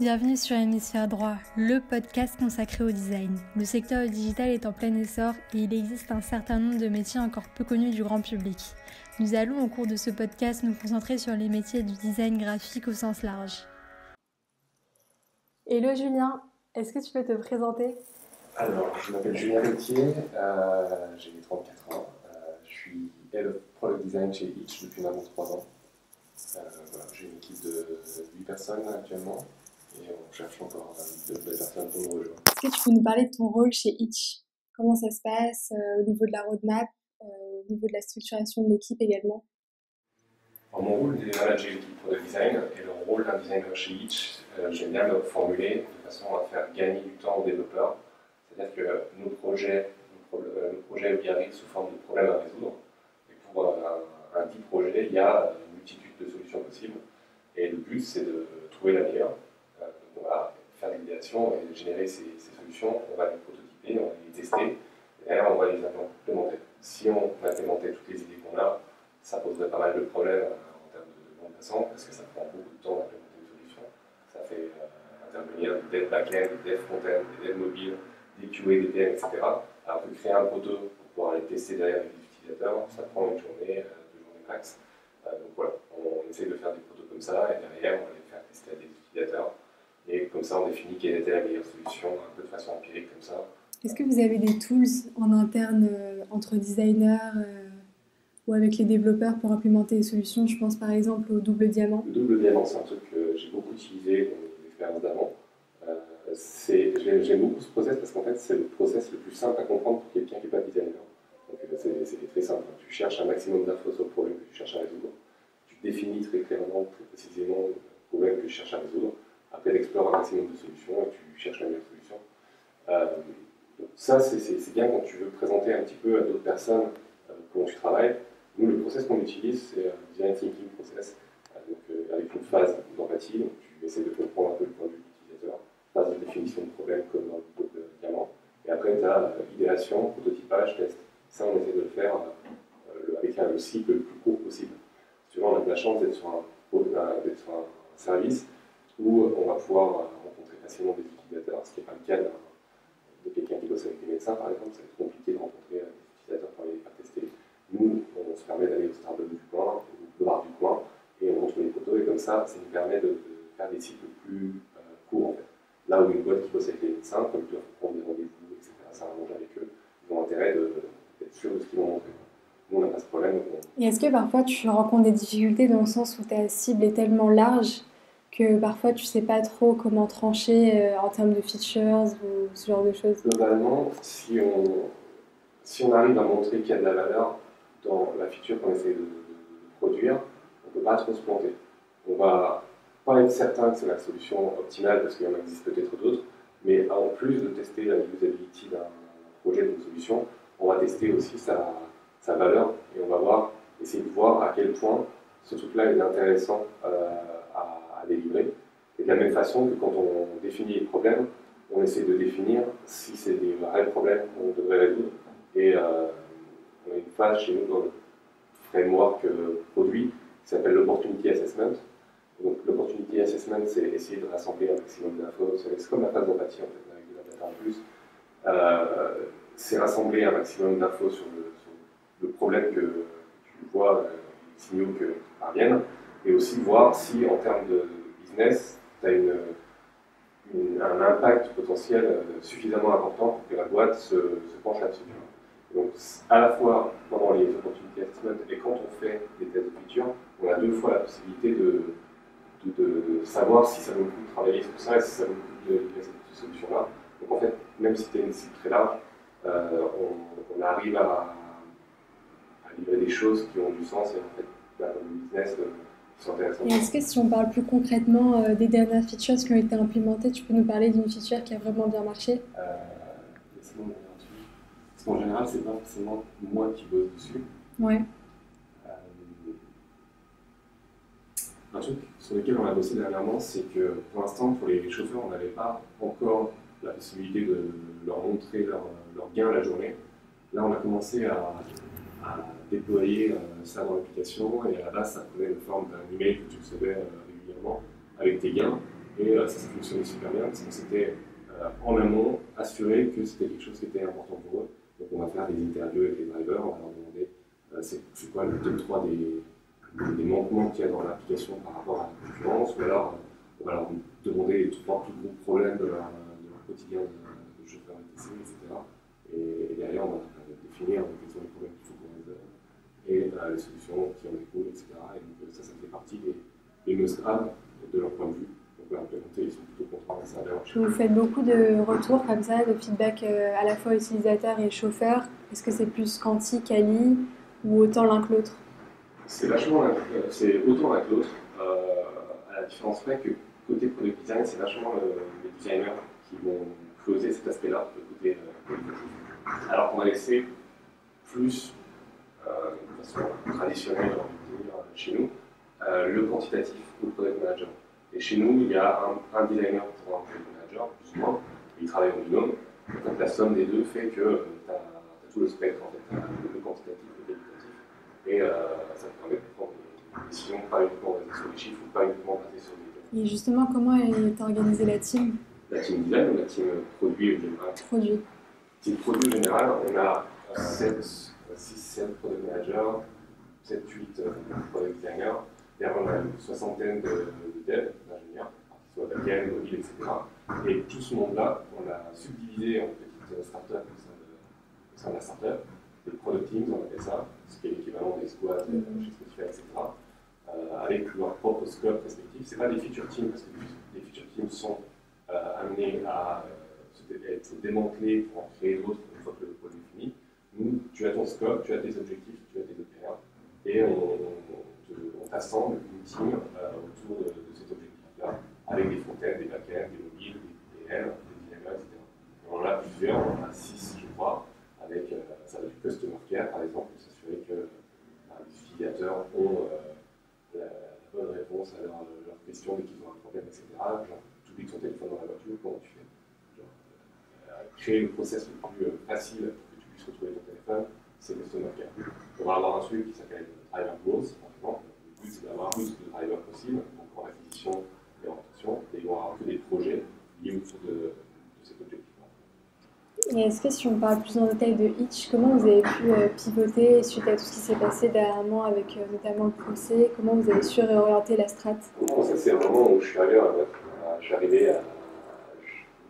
Bienvenue sur Hémisphère Droit, le podcast consacré au design. Le secteur digital est en plein essor et il existe un certain nombre de métiers encore peu connus du grand public. Nous allons au cours de ce podcast nous concentrer sur les métiers du design graphique au sens large. Hello Julien, est-ce que tu peux te présenter? Alors, je m'appelle Julien Pelletier, euh, j'ai 34 ans, euh, je suis Head of Product Design chez Itch depuis maintenant 3 ans. Euh, j'ai une équipe de 8 personnes actuellement et on cherche encore de nouvelles personnes pour nous rejoindre. Est-ce que tu peux nous parler de ton rôle chez Itch Comment ça se passe euh, au niveau de la roadmap, euh, au niveau de la structuration de l'équipe également? Alors, mon rôle est de manager l'équipe product design et le rôle d'un designer chez Itch, euh, j'aime bien le formuler de façon à faire gagner du temps aux développeurs. C'est-à-dire que nos projets, nos, pro nos projets arrivent sous forme de problèmes à résoudre. Et pour un, un dit projet, il y a une multitude de solutions possibles. Et le but, c'est de trouver la meilleure on va faire de l'idéation et générer ces, solutions, on va les prototyper, on va les tester, et derrière on va les implémenter. Si on implémentait toutes les idées qu'on a, ça poserait pas mal de problèmes euh, en termes de bande passante, parce que ça prend beaucoup de temps d'implémenter une solution. Ça fait euh, intervenir des devs back-end, des devs front-end, des devs mobiles, des QA, des PM, etc. Alors que créer un proto pour pouvoir aller tester derrière les utilisateurs, ça prend une journée, euh, deux journées max. donc voilà, on, essaie de faire des protos comme ça, et derrière on va les faire tester à des utilisateurs et comme ça, on définit quelle était la meilleure solution, un peu de façon empirique comme ça. Est-ce que vous avez des tools en interne euh, entre designers euh, ou avec les développeurs pour implémenter les solutions? Je pense par exemple au double diamant. Le double diamant, c'est un truc que j'ai beaucoup utilisé dans mes expériences d'avant. Euh, j'aime beaucoup ce process parce qu'en fait, c'est le process le plus simple à comprendre pour quelqu'un qui n'est pas designer. Donc c'est très simple. Tu cherches un maximum d'infos sur le problème que tu cherches à résoudre. Tu définis très clairement, très précisément le problème que tu cherches à résoudre après, tu explores un maximum de solutions et tu cherches la meilleure solution. Euh, ça, c'est bien quand tu veux présenter un petit peu à d'autres personnes euh, comment tu travailles. Nous, le process qu'on utilise, c'est un design thinking process, euh, donc, avec une phase d'empathie. Donc, tu essaies de comprendre un peu le point de vue de l'utilisateur, phase de définition de problème comme dans le diamant. Et après, tu as idéation, prototypage, test. Ça, on essaie de le faire avec un, cycle le plus court possible. Souvent, on a de la chance d'être sur, un service on va pouvoir rencontrer facilement des utilisateurs, ce qui n'est pas le cas de quelqu'un qui bosse avec des médecins, par exemple. Ça va être compliqué de rencontrer des utilisateurs pour les faire tester. Nous, on se permet d'aller au startup du coin, au bar du coin, et on montre les photos, et comme ça, ça nous permet de, faire des cycles plus euh, courts, en fait. Là où une boîte qui bosse avec les médecins, comme ils doivent prendre des rendez-vous, etc., ça arrange avec eux, ils ont intérêt d'être sûrs de ce qu'ils vont montrer. Nous, on n'a pas ce problème. Et est-ce que parfois tu rencontres des difficultés dans le sens où ta cible est tellement large que parfois tu sais pas trop comment trancher euh, en termes de features ou ce genre de choses Globalement, si on, arrive à montrer qu'il y a de la valeur dans la feature qu'on essaie de, produire, on ne peut pas trop se planter. On va pas être certain que c'est la solution optimale parce qu'il y en existe peut-être d'autres, mais en plus de tester la usability d'un projet, d'une solution, on va tester aussi sa, valeur et on va essayer de voir à quel point ce truc-là est intéressant. Euh, à, délivrer. Et de la même façon que quand on définit les problèmes, on essaie de définir si c'est des vrais problèmes qu'on devrait résoudre. Et euh, on a une phase chez nous dans le framework euh, produit qui s'appelle l'Opportunity Assessment. Donc l'Opportunity Assessment, c'est essayer de rassembler un maximum d'infos. C'est comme la phase d'empathie en fait, avec de la data en plus. Euh, c'est rassembler un maximum d'infos sur, le, problème que tu vois, les signaux qui parviennent et aussi voir si en termes de business, tu as un impact potentiel euh, suffisamment important pour que la boîte se, penche là-dessus. Donc à la fois pendant les opportunités assessment et quand on fait des tests de futur, on a deux fois la possibilité de, savoir si ça vaut le coup de travailler sur ça et si ça vaut le coup de cette solution-là. Donc en fait, même si tu es une cible très large, euh, on, arrive à, livrer des choses qui ont du sens et en fait, bah, le business, euh, est-ce que si on parle plus concrètement euh, des dernières features qui ont été implémentées, tu peux nous parler d'une feature qui a vraiment bien marché? Euh, Parce qu'en général, c'est pas forcément moi qui bosse dessus. Ouais. Euh, un truc sur lequel on a bossé dernièrement, c'est que pour l'instant, pour les chauffeurs, on n'avait pas encore la possibilité de leur montrer leur, leur gain la journée. Là, on a commencé à déployer euh, ça dans l'application et à la base ça prenait la forme d'un email que tu recevais euh, régulièrement avec tes gains Et ça, ça fonctionnait super bien parce qu'on s'était en amont assuré que c'était quelque chose qui était important pour eux. Donc on va faire des interviews avec les drivers, on va leur demander c'est quoi le top 3 des, des manquements qu'il y a dans l'application par rapport à la concurrence, ou alors on va leur demander les trois plus gros problèmes de leur, de leur quotidien de, de chauffeur etc. Et, derrière, on va définir quels sont les problèmes qu'il faut qu'on résolve et euh, les solutions qui en découlent, etc. Et donc ça, ça fait partie des, des de leur point de vue. Donc là, implémenter, ils sont plutôt contents de ça. Vous faites beaucoup de retours comme ça, de feedback euh, à la fois utilisateur et chauffeur. Est-ce que c'est plus quanti, quali ou autant l'un que l'autre? C'est vachement, c'est autant l'un que l'autre, euh, à la différence près que côté product design, c'est vachement les designers qui vont closer cet aspect-là, le côté euh, Alors qu'on a laissé plus, euh, de façon traditionnelle, dire, chez nous, euh, le quantitatif ou le product manager. Et chez nous, il y a un, designer pour un product manager, plus ou moins, il travaille en binôme. Fait, la somme des deux fait que tu as, tout le spectre, en fait, le quantitatif et le qualitatif. Et ça te permet de prendre des décisions pas uniquement basées sur les chiffres ou pas uniquement basées sur les et justement, comment est organisée la team? La team design ou la team produit en général Produit. Team produit en général, on a 6-7 product managers, 7-8 euh, product designers. Derrière, on a une soixantaine de, de devs, d'ingénieurs, soit backend, mobile, etc. Et tout ce monde-là, on l'a subdivisé en petites startups au sein de, la startup, des product teams, on appelle ça, ce qui est l'équivalent des squads chez Spotify, etc. Euh, avec leur propre scope respectif. Ce pas des feature teams, parce que les feature teams sont euh, amenés à euh, être démantelés pour en créer d'autres une fois que le produit est fini. Tu as ton scope, tu as tes objectifs, tu as tes OKR, et on, on t'assemble une team autour de, de cet objectif-là, avec des fontaines, des backends, des mobiles, des PL, des dynamiques, etc. Et on en a plusieurs, on en a six, je crois, avec ça va du customer care, par exemple, pour s'assurer que les utilisateurs ont la, bonne réponse à leurs leur questions dès qu'ils ont un problème, etc. Genre, tu oublies ton téléphone dans la voiture, comment tu fais? Euh, Créer le process le plus euh, facile retrouver ton téléphone, c'est Customer Care. On va avoir un sujet qui s'appelle Driver Growth, par exemple. Le but, c'est d'avoir plus de drivers possible, donc pour l'acquisition et l'orientation, et ils vont avoir que des projets liés autour de, de cet objectif. Et est-ce que si on parle plus en détail de Hitch, comment vous avez pu euh, pivoter suite à tout ce qui s'est passé dernièrement avec euh, notamment le procès? Comment vous avez su réorienter la strat? Bon, Ça, c'est le moment où je suis arrivé. je suis arrivé à,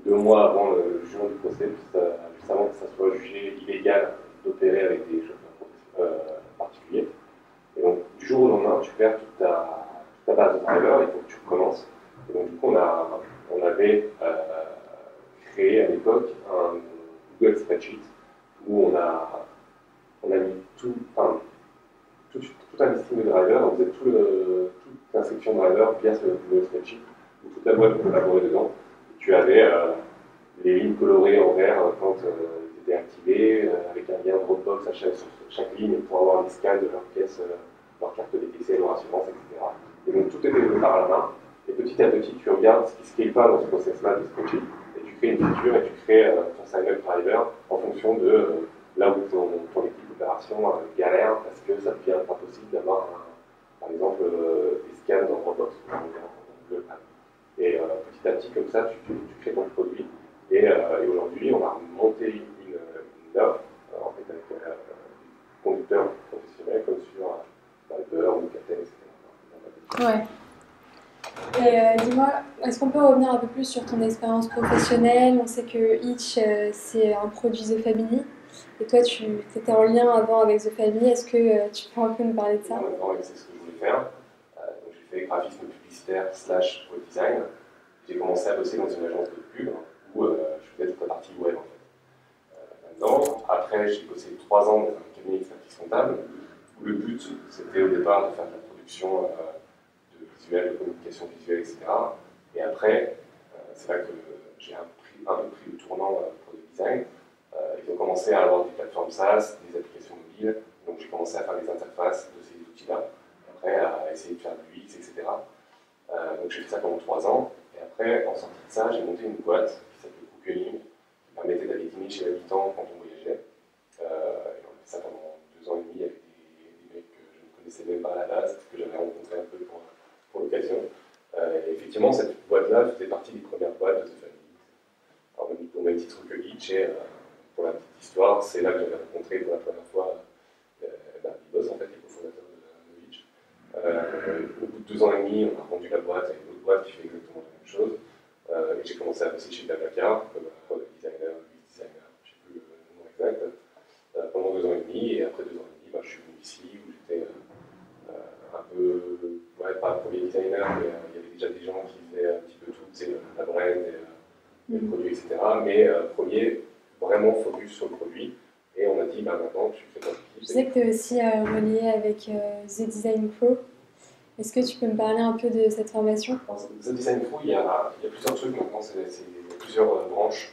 deux mois avant le jugement du procès, juste, avant que ça soit jugé illégal d'opérer avec des chauffeurs euh, particuliers. Et donc, du jour au lendemain, tu perds toute ta, base de driver, il faut que tu recommences. Et donc, du coup, on, a, on avait créé à l'époque un Google Spreadsheet où on a, on a mis tout, enfin, tout, tout un listing de drivers, on faisait tout le, toute l'inscription de drivers via ce Google Spreadsheet toute la boîte collaborait dedans. Et tu avais euh, les lignes colorées en vert quand euh, ils étaient activés, euh, avec un lien Dropbox à chaque, sur chaque ligne pour avoir les scans de leurs pièces, leur carte DTC, leur assurance, etc. Et donc tout était fait par la main. Et petit à petit, tu regardes ce qui ne se crée pas dans ce process-là de spreadsheet crées une feature et tu crées euh, ton sign-up driver en fonction de euh, là où ton, équipe d'opération euh, galère parce que ça devient pas possible d'avoir, par exemple, des scans dans Roblox. Et petit à petit, comme ça, tu, tu, crées ton produit. Et, et aujourd'hui, on a monté une, une offre en fait, avec des conducteurs professionnels comme sur Viber ou Captain, etc. Ouais. Et euh, dis-moi, est-ce qu'on peut revenir un peu sur ton expérience professionnelle On sait que Itch, euh, c'est un produit The Family. Et toi, tu étais en lien avant avec The Family. Est-ce que euh, tu peux un peu nous parler de ça? Oui, c'est ce que je voulais faire. j'ai fait graphisme publicitaire slash web design. J'ai commencé à bosser dans une agence de pub où je faisais toute la partie web en fait. maintenant, après, j'ai bossé trois ans dans un cabinet d'expertise comptable où le but, c'était au départ de faire de la production de communication visuelle, etc. Et après, euh, c'est là que j'ai un, peu pris le tournant euh, pour le design. Euh, ils ont commencé à avoir des plateformes SaaS, des applications mobiles, donc j'ai commencé à faire les interfaces de ces outils-là, après à essayer de faire du UX, etc. donc j'ai fait ça pendant trois ans, et après, en sortie de ça, j'ai monté une boîte qui s'appelait Bookening, qui permettait d'aller dîner chez l'habitant quand on voyageait. et on a fait ça pendant deux ans et demi avec des, des mecs que je ne connaissais même pas à la base, que j'avais rencontré un peu pour l'occasion. Euh, effectivement, cette boîte boîte-là faisait partie des premières boîtes de The Family. Alors, au même titre que Hitch, et pour la petite histoire, c'est là que j'avais rencontré pour la première fois euh, bah, Boss, en fait, les cofondateurs de, Hitch. au bout de deux ans et demi, on a rendu la boîte à une autre boîte qui fait exactement la même chose. et j'ai commencé à bosser chez comme product designer, designer, je ne sais plus le nom exact, pendant deux ans et demi. Et après deux ans et demi, bah, je suis venu ici où j'étais un peu, ouais, pas premier designer, mais il y avait déjà des gens qui faisaient un petit peu tout, tu sais, la brand et les mm. produits, etc. Mais premier, vraiment focus sur le produit. Et on a dit, bah, maintenant, tu fais ton équipe. Je sais tu es aussi euh, relié avec euh, The Design Pro. Est-ce que tu peux me parler un peu de cette formation? The Design Pro, il y, a, plusieurs trucs maintenant, c'est plusieurs euh, branches.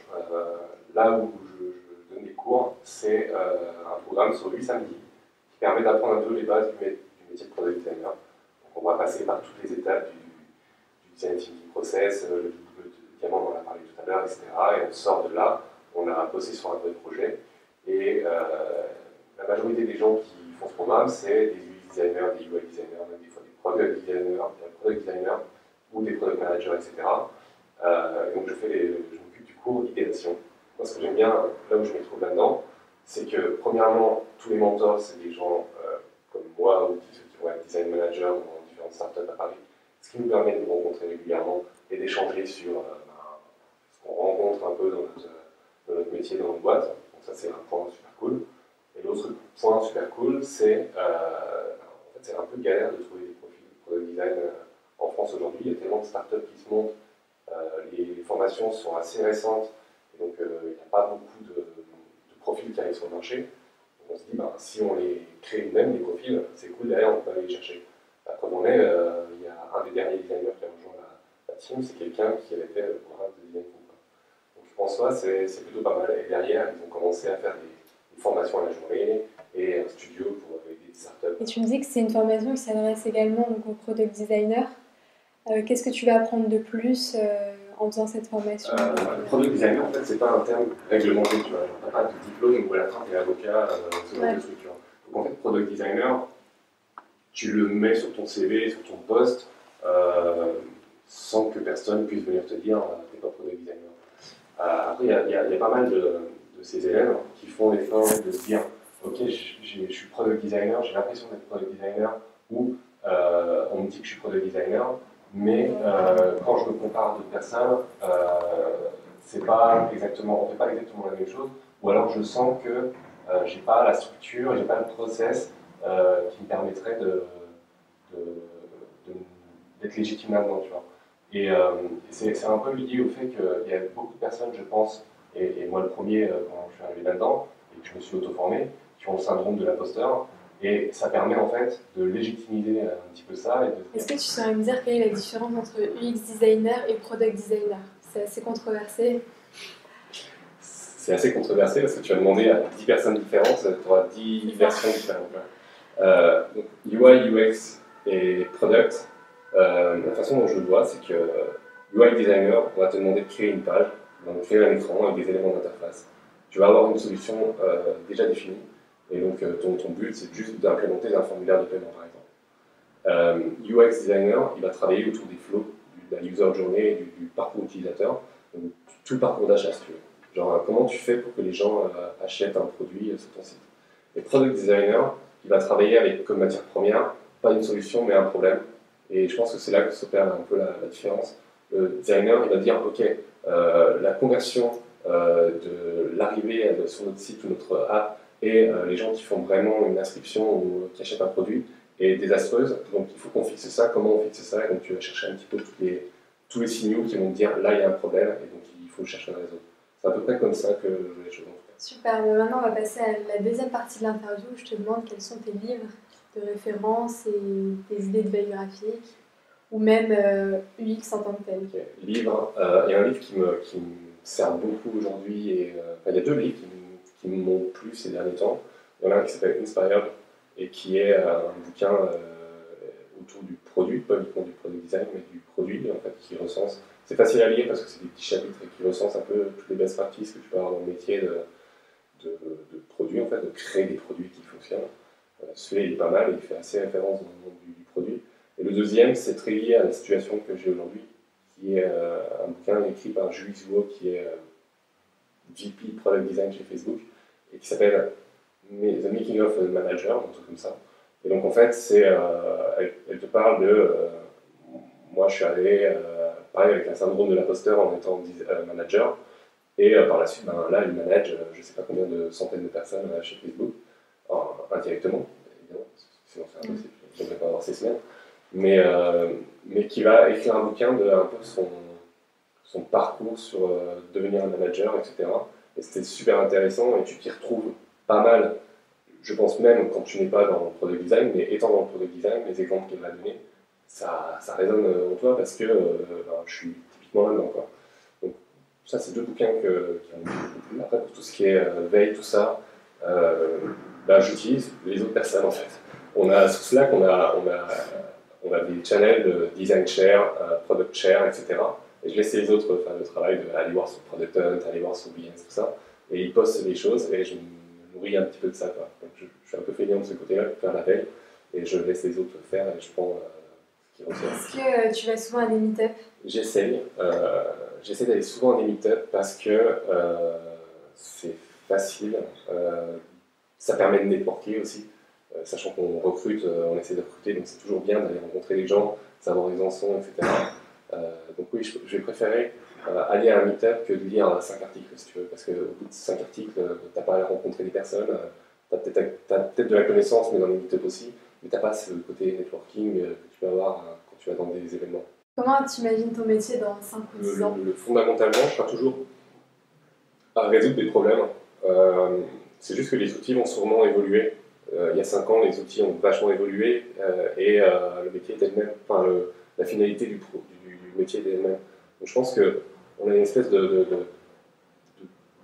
là où je, donne des cours, c'est un programme sur 8 samedis qui permet d'apprendre un peu les bases du, métier de product designer. Donc, on va passer par toutes les étapes du, design thinking process, le, diamant, on en a parlé tout à l'heure, etc. Et on sort de là on a bossé sur un vrai projet. Et euh, la majorité des gens qui font ce programme, c'est des UI designers, des UI designers, même des fois des product designers, des product designers ou des product managers, etc. Euh, donc je fais je m'occupe du cours d'idéation. Moi, ce que j'aime bien, là où je me trouve là-dedans, c'est que premièrement, tous les mentors, c'est des gens euh, comme moi ou qui, qui vont être design managers dans différentes startups à Paris, ce qui nous permet de nous rencontrer régulièrement et d'échanger sur ben, ce qu'on rencontre un peu dans notre de notre métier dans notre boîte. Donc ça, c'est un point super cool. L'autre point super cool, c'est euh, en fait, c'est un peu galère de trouver des profils de product design euh, en France aujourd'hui. Il y a tellement de startups qui se montent. Euh, les, formations sont assez récentes. Donc, il n'y a pas beaucoup de, profils qui arrivent sur le marché. Donc, on se dit, ben, si on les crée nous-mêmes, les profils, c'est cool, derrière, on peut aller les chercher. Comme on est, il y a un des derniers designers qui a rejoint la, team, c'est quelqu'un qui avait fait le programme de design en soi, c'est plutôt pas mal. Et derrière, ils ont commencé à faire des, formations à la journée et un studio pour aider des startups. Et tu me dis que c'est une formation qui s'adresse également donc, aux product designers. Euh, qu'est-ce que tu vas apprendre de plus euh, en faisant cette formation? Euh, Le product designer, en fait, c'est pas un terme réglementé. Tu n'as pas de diplôme ou à la fin, tu es avocat, ce genre de structure. Donc en fait, product designer, tu le mets sur ton CV, sur ton poste, sans que personne puisse venir te dire tu n'es pas product designer. Euh, après, il y, a pas mal de, ces élèves qui font l'effort de se dire Ok, je, suis product designer, j'ai l'impression d'être product designer, ou euh, on me dit que je suis product designer, mais euh, quand je me compare à d'autres personnes, c'est pas exactement, on ne fait pas exactement la même chose, ou alors je sens que j'ai pas la structure, j'ai pas le process qui me permettrait d'être légitime là-dedans, tu vois. Et euh, c'est un peu lié au fait qu'il y a beaucoup de personnes, je pense, et, moi le premier, euh, quand je suis arrivé là-dedans, et que je me suis auto-formé, qui ont le syndrome de l'imposteur. Et ça permet en fait de légitimiser un petit peu ça. Est-ce que tu saurais me dire quelle est la différence entre UX designer et product designer? C'est assez controversé. C'est assez controversé parce que tu as demandé à 10 personnes différentes, tu auras 10 versions différentes. Euh, UI, UX et product, euh, la façon dont je le vois, c'est que UI designer, on va te demander de créer une page, on va créer un écran avec des éléments d'interface. Tu vas avoir une solution euh, déjà définie, et donc euh, ton, ton, but, c'est juste d'implémenter un formulaire de paiement, par exemple. UX designer, il va travailler autour des flows, de la user journey, du, parcours utilisateur, donc tout le parcours d'achat, si tu veux. Genre, comment tu fais pour que les gens achètent un produit sur ton site. Et product designer, il va travailler avec comme matière première, pas une solution, mais un problème. Et je pense que c'est là que s'opère un peu la, différence. Le designer, il va dire, OK, euh, la conversion euh, de l'arrivée sur notre site ou notre app et euh, les gens qui font vraiment une inscription ou qui achètent un produit est désastreuse. Donc il faut qu'on fixe ça. Comment on fixe ça? Donc tu vas chercher un petit peu les, tous les signaux qui vont te dire là il y a un problème et donc il faut chercher un réseau. C'est à peu près comme ça que je les choses. Super, maintenant on va passer à la deuxième partie de l'interview. Je te demande quels sont tes livres de références et des idées de veille graphique, ou même UX en tant que tel Livre, euh, il y a un livre qui me, qui me sert beaucoup aujourd'hui, et euh, il y a deux livres qui, m'ont plu ces derniers temps. Il y en a un qui s'appelle Inspired, et qui est euh, un bouquin autour du produit, pas uniquement du produit design, mais du produit, en fait, qui recense. C'est facile à lire parce que c'est des petits chapitres qui recensent un peu toutes les best practices que tu peux avoir dans le métier de, de, de produit, en fait, de créer des produits qui fonctionnent. Euh, celui-là, il est pas mal, il fait assez référence dans le monde du, produit. Le deuxième, c'est très lié à la situation que j'ai aujourd'hui. qui est un bouquin écrit par Julie Zouo, qui est VP Product Design chez Facebook, et qui s'appelle The Making of a Manager, un truc comme ça. Et donc en fait, c'est, elle, te parle de, moi je suis arrivé, pareil, avec un syndrome de l'imposteur en étant manager, et par la suite, ben, là, elle manage je ne sais pas combien de centaines de personnes chez Facebook, indirectement, évidemment, sinon c'est impossible, je ne pas avoir ces semaines mais, euh, mais qui va écrire un bouquin de un peu son, son parcours sur euh, devenir un manager, etc. Et c'était super intéressant et tu t'y retrouves pas mal, je pense même quand tu n'es pas dans le product design, mais étant dans le product design, les exemples qu'elle va donner, ça, ça résonne en toi parce que euh, ben, je suis typiquement là-dedans. Donc, ça, c'est deux bouquins que, qui. Après, pour tout ce qui est veille, tout ça, ben, j'utilise les autres personnes en fait. On a sous Slack, on on a on a des channels de design share, euh, product share, etc. Et je laisse les autres faire le travail d'aller voir sur Product Hunt, aller voir sur Behance, tout ça. Et ils postent des choses et je me nourris un petit peu de ça. Donc je, suis un peu feignant de ce côté-là pour faire la veille et je laisse les autres faire et je prends euh, ce qui ressort. Est-ce que euh, tu vas souvent à des meet-up? J'essaye. J'essaie d'aller souvent à des meet-up parce que c'est facile. ça permet de networker aussi. Euh, sachant qu'on recrute, euh, on essaie de recruter, donc c'est toujours bien d'aller rencontrer les gens, savoir où ils en sont, etc. Euh, donc oui, je, vais préférer aller à un meet-up que de lire 5 articles, si tu veux, parce qu'au bout de 5 articles, tu n'as pas à rencontrer des personnes, tu as peut-être de la connaissance, mais dans les meet-up aussi, mais tu n'as pas ce côté networking que tu peux avoir quand tu vas dans des événements. Comment tu imagines ton métier dans 5 ou 10 ans? Fondamentalement, je serai toujours à résoudre des problèmes. c'est juste que les outils vont sûrement évoluer. Euh, il y a 5 ans, les outils ont vachement évolué euh, et euh, le métier était le même, enfin la finalité du, métier était le même. Donc je pense qu'on a une espèce de,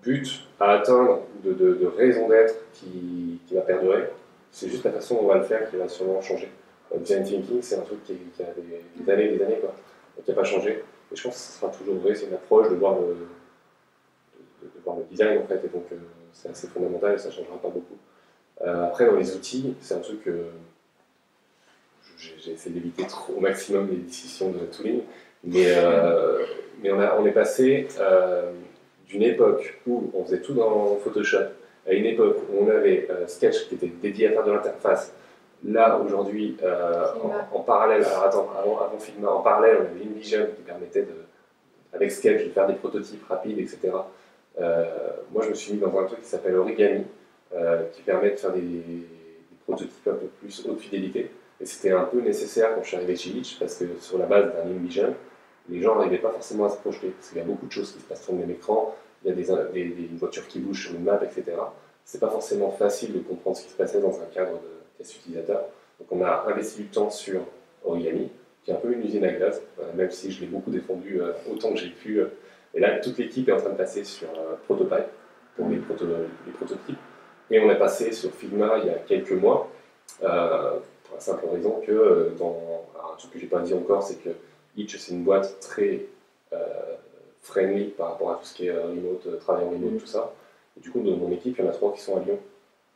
but à atteindre, de, raison d'être qui, va perdurer. C'est juste la façon dont on va le faire qui va sûrement changer. Le design thinking, c'est un truc qui, a des, années et des années, quoi, qui n'a pas changé. Et je pense que ce sera toujours vrai, c'est une approche de voir le design en fait, et donc c'est assez fondamental et ça ne changera pas beaucoup. Euh, après, dans les outils, c'est un truc que j'ai essayé d'éviter au maximum les décisions de tooling, mais, euh, mais on, a, on, est passé euh, d'une époque où on faisait tout dans Photoshop à une époque où on avait Sketch qui était dédié à faire de l'interface. Là, aujourd'hui, en, parallèle, alors attends, avant, avant, Figma, en parallèle, on avait InVision qui permettait, de, avec Sketch, de faire des prototypes rapides, etc. moi, je me suis mis dans un truc qui s'appelle Origami, euh, qui permet de faire des, prototypes un peu plus haute fidélité. Et c'était un peu nécessaire quand je suis arrivé chez Itch, parce que sur la base d'un InVision, les gens n'arrivaient pas forcément à se projeter, parce qu'il y a beaucoup de choses qui se passent sur le même écran, il y a des, voitures qui bougent sur une map, etc. C'est pas forcément facile de comprendre ce qui se passait dans un cadre de test utilisateur. Donc on a investi du temps sur Origami, qui est un peu une usine à gaz, euh, même si je l'ai beaucoup défendu euh, autant que j'ai pu. et là, toute l'équipe est en train de passer sur Prototype pour les, les prototypes. Et on est passé sur Figma il y a quelques mois, euh, pour la simple raison que, euh, dans, un truc que j'ai pas dit encore, c'est que Itch, c'est une boîte très euh, friendly par rapport à tout ce qui est remote, travail en remote, mm. tout ça. Et du coup, dans mon équipe, il y en a trois qui sont à Lyon.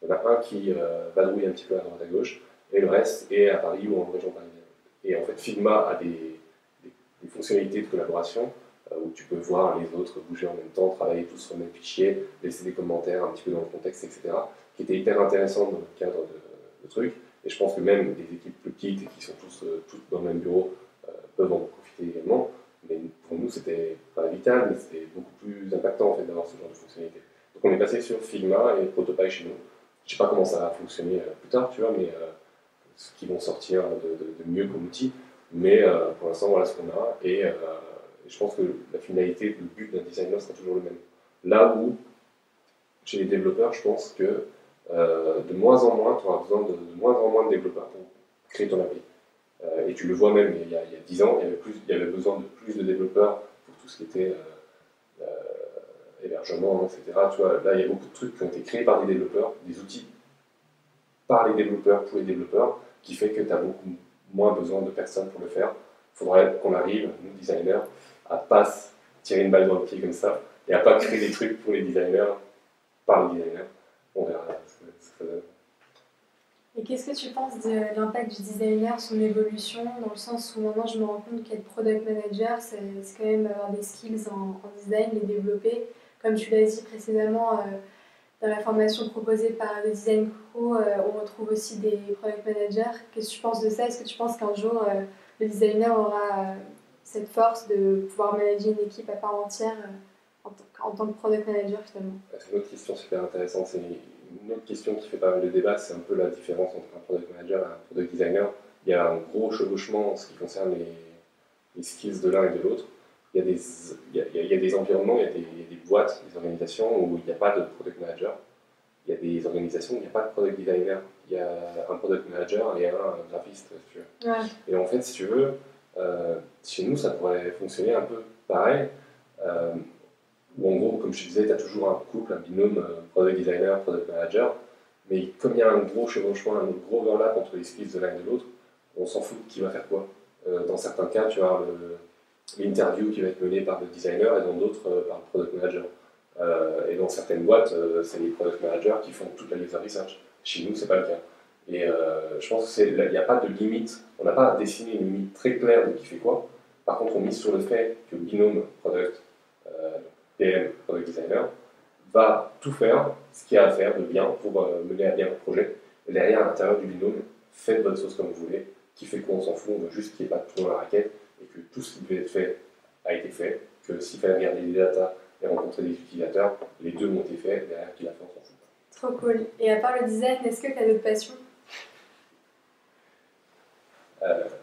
Il y en a un qui vadrouille un petit peu à droite à gauche, et le reste est à Paris ou en région parisienne. Et en fait, Figma a des, des fonctionnalités de collaboration euh, où tu peux voir les autres bouger en même temps, travailler tous sur le même fichier, laisser des commentaires un petit peu dans le contexte, etc. qui était hyper intéressant dans le cadre de, truc. Et je pense que même des équipes plus petites et qui sont tous, euh, toutes dans le même bureau euh, peuvent en profiter également. Mais pour nous, c'était pas vital, mais c'était beaucoup plus impactant en fait, d'avoir ce genre de fonctionnalité. Donc on est passé sur Figma et Protopie chez nous. Je sais pas comment ça va fonctionner plus tard, tu vois, mais ce qui vont sortir de, mieux comme outil. Mais pour l'instant, voilà ce qu'on a. et je pense que la finalité, le but d'un designer sera toujours le même. Là où, chez les développeurs, je pense que euh, de moins en moins, tu auras besoin de, moins en moins de développeurs pour créer ton API. Euh, et tu le vois même, il y, a, il y a 10 ans, il y, avait besoin de plus de développeurs pour tout ce qui était euh, hébergement, etc. Là, il y a beaucoup de trucs qui ont été créés par des développeurs, des outils par les développeurs pour les développeurs, qui fait que tu as beaucoup moins besoin de personnes pour le faire. Il faudrait qu'on arrive, nous designers, à pas tirer une balle dans le pied comme ça et à pas créer des trucs pour les designers par les designers. On verra ce que ça donne. Et qu'est-ce que tu penses de l'impact du designer, son évolution, dans le sens où maintenant je me rends compte qu'être product manager, c'est quand même avoir des skills en, design, les développer. Comme tu l'as dit précédemment, euh, dans la formation proposée par le Design Crew, euh, on retrouve aussi des product managers. Qu'est-ce que tu penses de ça? Est-ce que tu penses qu'un jour, euh, le designer aura cette force de pouvoir manager une équipe à part entière en, en, tant que product manager finalement C'est une autre question super intéressante une autre question qui fait pas mal de débat, c'est un peu la différence entre un product manager et un product designer. Il y a un gros chevauchement en ce qui concerne les, skills de l'un et de l'autre. Il, il, il, y a des environnements, il y a des, boîtes, des organisations où il n'y a pas de product manager. Il y a des organisations où il n'y a pas de product designer. Il y a un product manager et un graphiste, si tu veux. Et en fait, si tu veux, euh, chez nous, ça pourrait fonctionner un peu pareil. Euh, où en gros, comme je te disais, tu as toujours un couple, un binôme, euh, product designer, product manager, mais comme il y a un gros chevauchement, un gros overlap entre les skills de l'un et de l'autre, on s'en fout de qui va faire quoi. Euh, dans certains cas, tu as l'interview qui va être menée par le designer et dans d'autres euh, par le product manager. et dans certaines boîtes, c'est les product managers qui font toute la user research. Chez nous, c'est pas le cas. Et je pense qu'il n'y a pas de limite, on n'a pas à dessiner une limite très claire de qui fait quoi. Par contre, on mise sur le fait que binôme product, PM, product designer, va tout faire ce qu'il y a à faire de bien pour euh, mener à bien le projet. Et derrière, à l'intérieur du binôme, faites votre sauce comme vous voulez. Qui fait quoi, on s'en fout, on veut juste qu'il n'y ait pas de tout dans la raquette et que tout ce qui devait être fait a été fait. Que s'il fallait regarder les data et rencontrer des utilisateurs, les deux ont été faits, derrière qui l'a fait, on s'en fout. Trop cool. Et à part le design, est-ce que tu as d'autres passions? euh,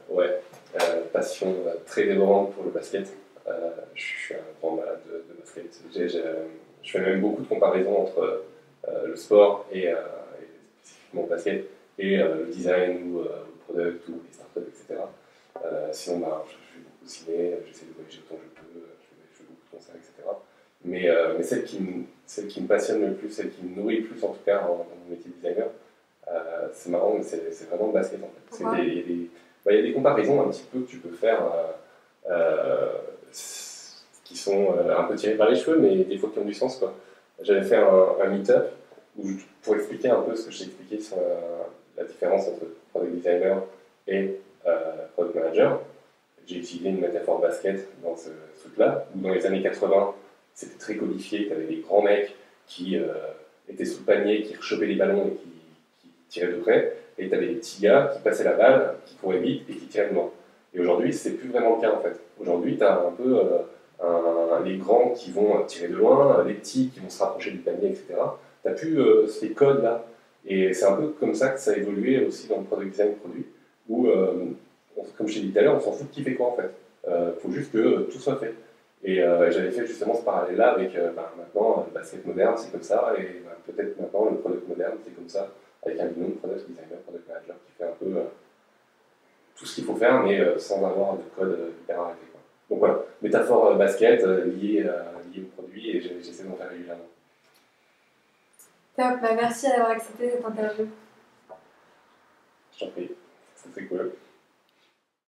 Ouais, euh, passion très dévorante pour le basket. Euh, je suis un grand malade de, basket. je fais même beaucoup de comparaisons entre euh, le sport et, euh, spécifiquement le basket et le design ou le product ou les startups, etc. sinon, bah, je, fais beaucoup de ciné, j'essaie de voyager autant que je peux, je fais, beaucoup de concerts, etc. Mais, mais celle, qui me, celle qui me passionne le plus, celle qui me nourrit le plus en tout cas dans mon métier de designer, c'est marrant, mais c'est vraiment le basket en fait. Il y, bah, y, a des comparaisons un petit peu que tu peux faire qui sont euh, un peu tirés par les cheveux, mais des fois qui ont du sens. J'avais fait un, un meet-up pour expliquer un peu ce que j'ai expliqué sur la, différence entre product designer et euh, product manager. J'ai utilisé une métaphore basket dans ce, truc-là, où dans les années 80, c'était très codifié, tu avais des grands mecs qui euh, étaient sous le panier, qui rechopaient les ballons et qui, tiraient de près, et tu avais des petits gars qui passaient la balle, qui couraient vite et qui tiraient de loin. Et aujourd'hui, c'est plus vraiment le cas en fait. Aujourd'hui, tu as un peu euh, les grands qui vont tirer de loin, les petits qui vont se rapprocher du panier, etc. Tu n'as plus euh, ces codes-là. Et c'est un peu comme ça que ça a évolué aussi dans le product design produit, où, euh, comme je t'ai dit tout à l'heure, on s'en fout de qui fait quoi en fait. Il faut juste que tout soit fait. Et j'avais fait justement ce parallèle-là avec bah, maintenant le basket moderne, c'est comme ça, et bah, peut-être maintenant le product moderne, c'est comme ça, avec un binôme product designer, product manager qui fait un peu tout ce qu'il faut faire, mais euh, sans avoir de code euh, hyper arrêté. Donc voilà, métaphore euh, basket liée, au produit et j'essaie d'en faire régulièrement. Top, bah merci d'avoir accepté cette interview. Je t'en prie, c'est très cool.